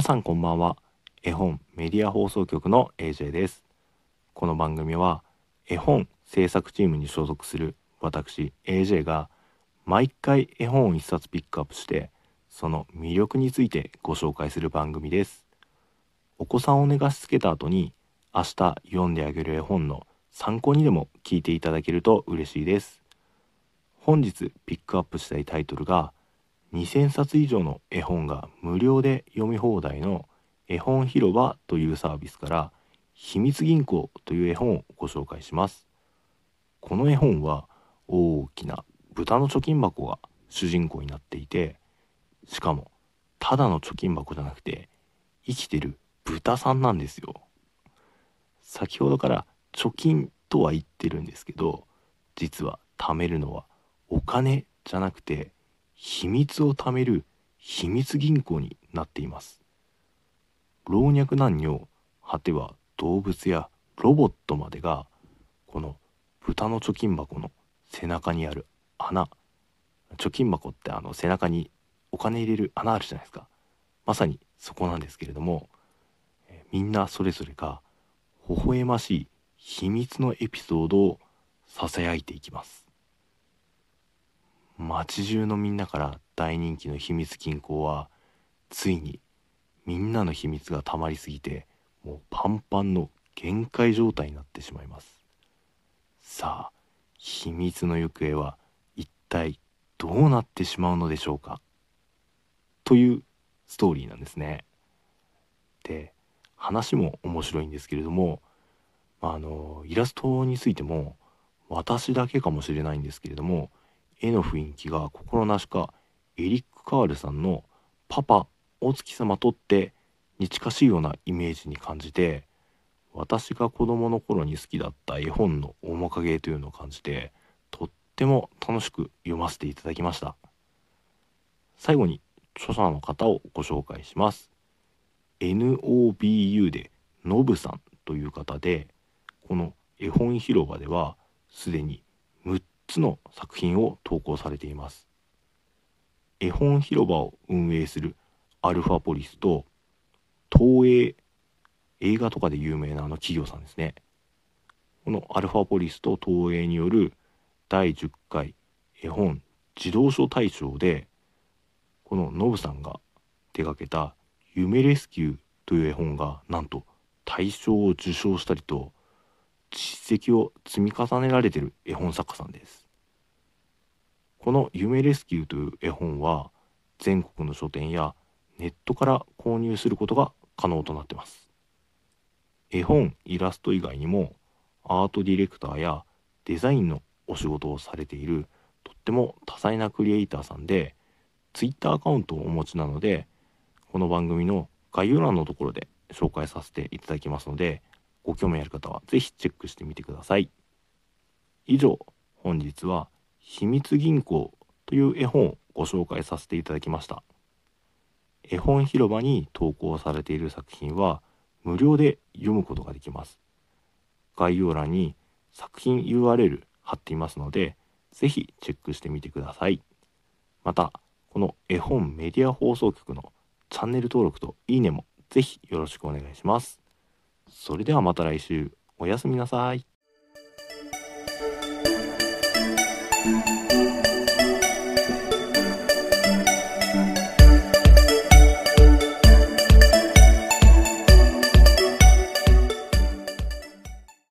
皆さんこんばんは。絵本メディア放送局の AJ です。この番組は絵本制作チームに所属する私 AJ が毎回絵本を一冊ピックアップしてその魅力についてご紹介する番組です。お子さんを寝かしつけた後に明日読んであげる絵本の参考にでも聞いていただけると嬉しいです。本日ピックアップしたいタイトルが2000冊以上の絵本が無料で読み放題の絵本広場というサービスから秘密銀行という絵本をご紹介します。この絵本は大きな豚の貯金箱が主人公になっていてしかもただの貯金箱じゃなくて生きてる豚さんなんですよ。先ほどから貯金とは言ってるんですけど実は貯めるのはお金じゃなくて秘密を貯める秘密銀行になっています。老若男女果ては動物やロボットまでがこの豚の貯金箱の背中にある穴。貯金箱ってあの背中にお金入れる穴あるじゃないですか。まさにそこなんですけれども、みんなそれぞれが微笑ましい秘密のエピソードをささやいていきます。街中のみんなから大人気の秘密金庫はついにみんなの秘密が溜まりすぎてもうパンパンの限界状態になってしまいます。さあ秘密の行方は一体どうなってしまうのでしょうか？というストーリーなんですね。で話も面白いんですけれどもまああのイラストについても私だけかもしれないんですけれども絵の雰囲気が心なしかエリック・カールさんの「パパお月様と」ってに近しいようなイメージに感じて私が子供の頃に好きだった絵本の面影というのを感じてとっても楽しく読ませていただきました。最後に著者の方をご紹介します。NOBU でノブさんという方でこの絵本広場ではすでにつの作品を投稿されています。絵本広場を運営するアルファポリスと東映映画とかで有名なあの企業さんですね。このアルファポリスと東映による第10回絵本児童書大賞でこのノブさんが手掛けた「夢レスキュー」という絵本がなんと大賞を受賞したりと実績を積み重ねられている絵本作家さんです。この「夢レスキュー」という絵本は全国の書店やネットから購入することが可能となってます。絵本イラスト以外にもアートディレクターやデザインのお仕事をされているとっても多彩なクリエイターさんで Twitter アカウントをお持ちなのでこの番組の概要欄のところで紹介させていただきますのでご興味ある方は是非チェックしてみてください。以上本日は秘密銀行という絵本をご紹介させていただきました。絵本広場に投稿されている作品は無料で読むことができます。概要欄に作品 URL 貼っていますので是非チェックしてみてください。またこの絵本メディア放送局のチャンネル登録といいねも是非よろしくお願いします。それではまた来週。おやすみなさい。thank you